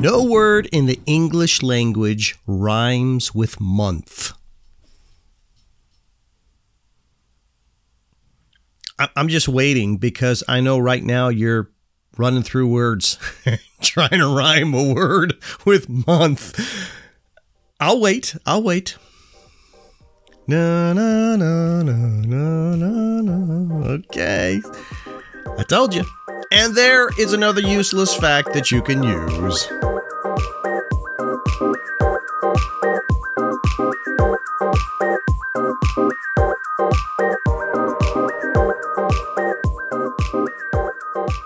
No word in the English language rhymes with month. I'm just waiting because I know right now you're running through words, trying to rhyme a word with month. I'll wait. I'll wait. No, no, no, no, no, no, no. Okay. I told you. And there is another useless fact that you can use. Thank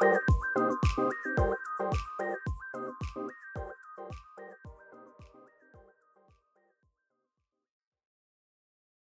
you